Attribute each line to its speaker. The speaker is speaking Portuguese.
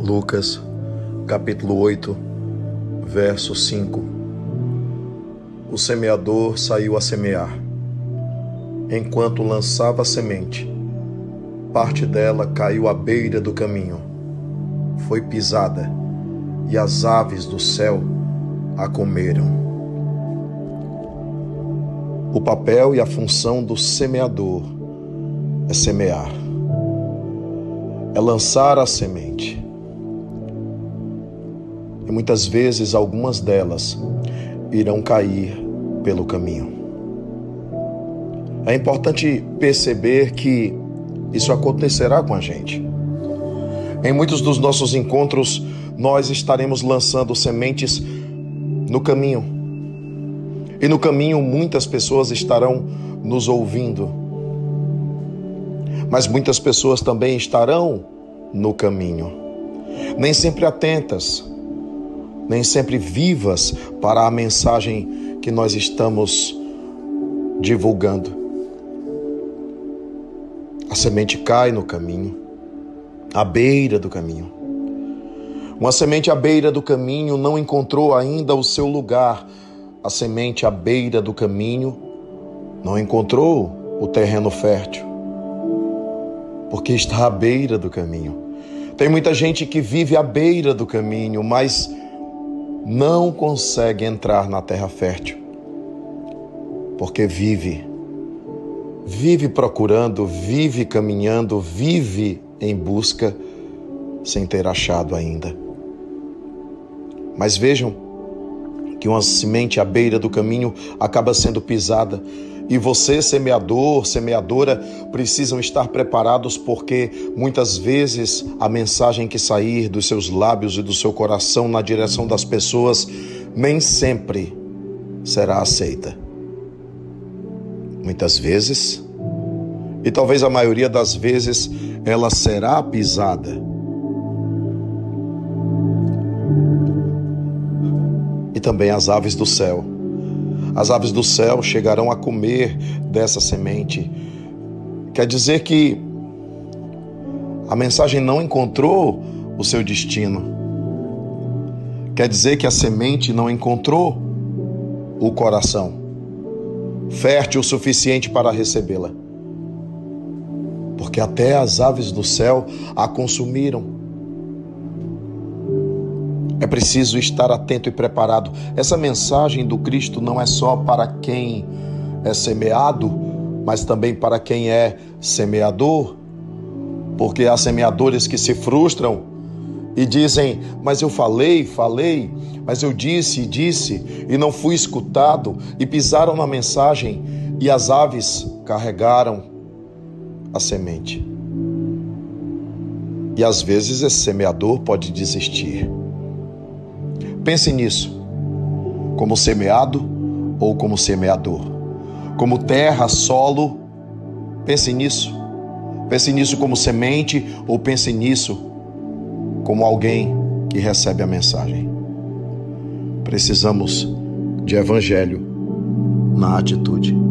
Speaker 1: Lucas, capítulo 8, verso 5. O semeador saiu a semear. Enquanto lançava a semente, parte dela caiu à beira do caminho. Foi pisada e as aves do céu a comeram. O papel e a função do semeador é semear, é lançar a semente e muitas vezes algumas delas irão cair pelo caminho. É importante perceber que isso acontecerá com a gente. Em muitos dos nossos encontros, nós estaremos lançando sementes no caminho. E no caminho, muitas pessoas estarão nos ouvindo. Mas muitas pessoas também estarão no caminho, nem sempre atentas, nem sempre vivas para a mensagem que nós estamos divulgando. A semente cai no caminho, à beira do caminho. Uma semente à beira do caminho não encontrou ainda o seu lugar. A semente à beira do caminho não encontrou o terreno fértil, porque está à beira do caminho. Tem muita gente que vive à beira do caminho, mas não consegue entrar na terra fértil, porque vive, vive procurando, vive caminhando, vive em busca, sem ter achado ainda. Mas vejam que uma semente à beira do caminho acaba sendo pisada e você, semeador, semeadora, precisam estar preparados porque muitas vezes a mensagem que sair dos seus lábios e do seu coração na direção das pessoas nem sempre será aceita. Muitas vezes, e talvez a maioria das vezes, ela será pisada. E também as aves do céu as aves do céu chegarão a comer dessa semente. Quer dizer que a mensagem não encontrou o seu destino. Quer dizer que a semente não encontrou o coração fértil o suficiente para recebê-la. Porque até as aves do céu a consumiram. É preciso estar atento e preparado. Essa mensagem do Cristo não é só para quem é semeado, mas também para quem é semeador. Porque há semeadores que se frustram e dizem: Mas eu falei, falei, mas eu disse, disse, e não fui escutado, e pisaram na mensagem, e as aves carregaram a semente. E às vezes esse semeador pode desistir. Pense nisso, como semeado ou como semeador, como terra, solo. Pense nisso. Pense nisso como semente ou pense nisso como alguém que recebe a mensagem. Precisamos de evangelho na atitude.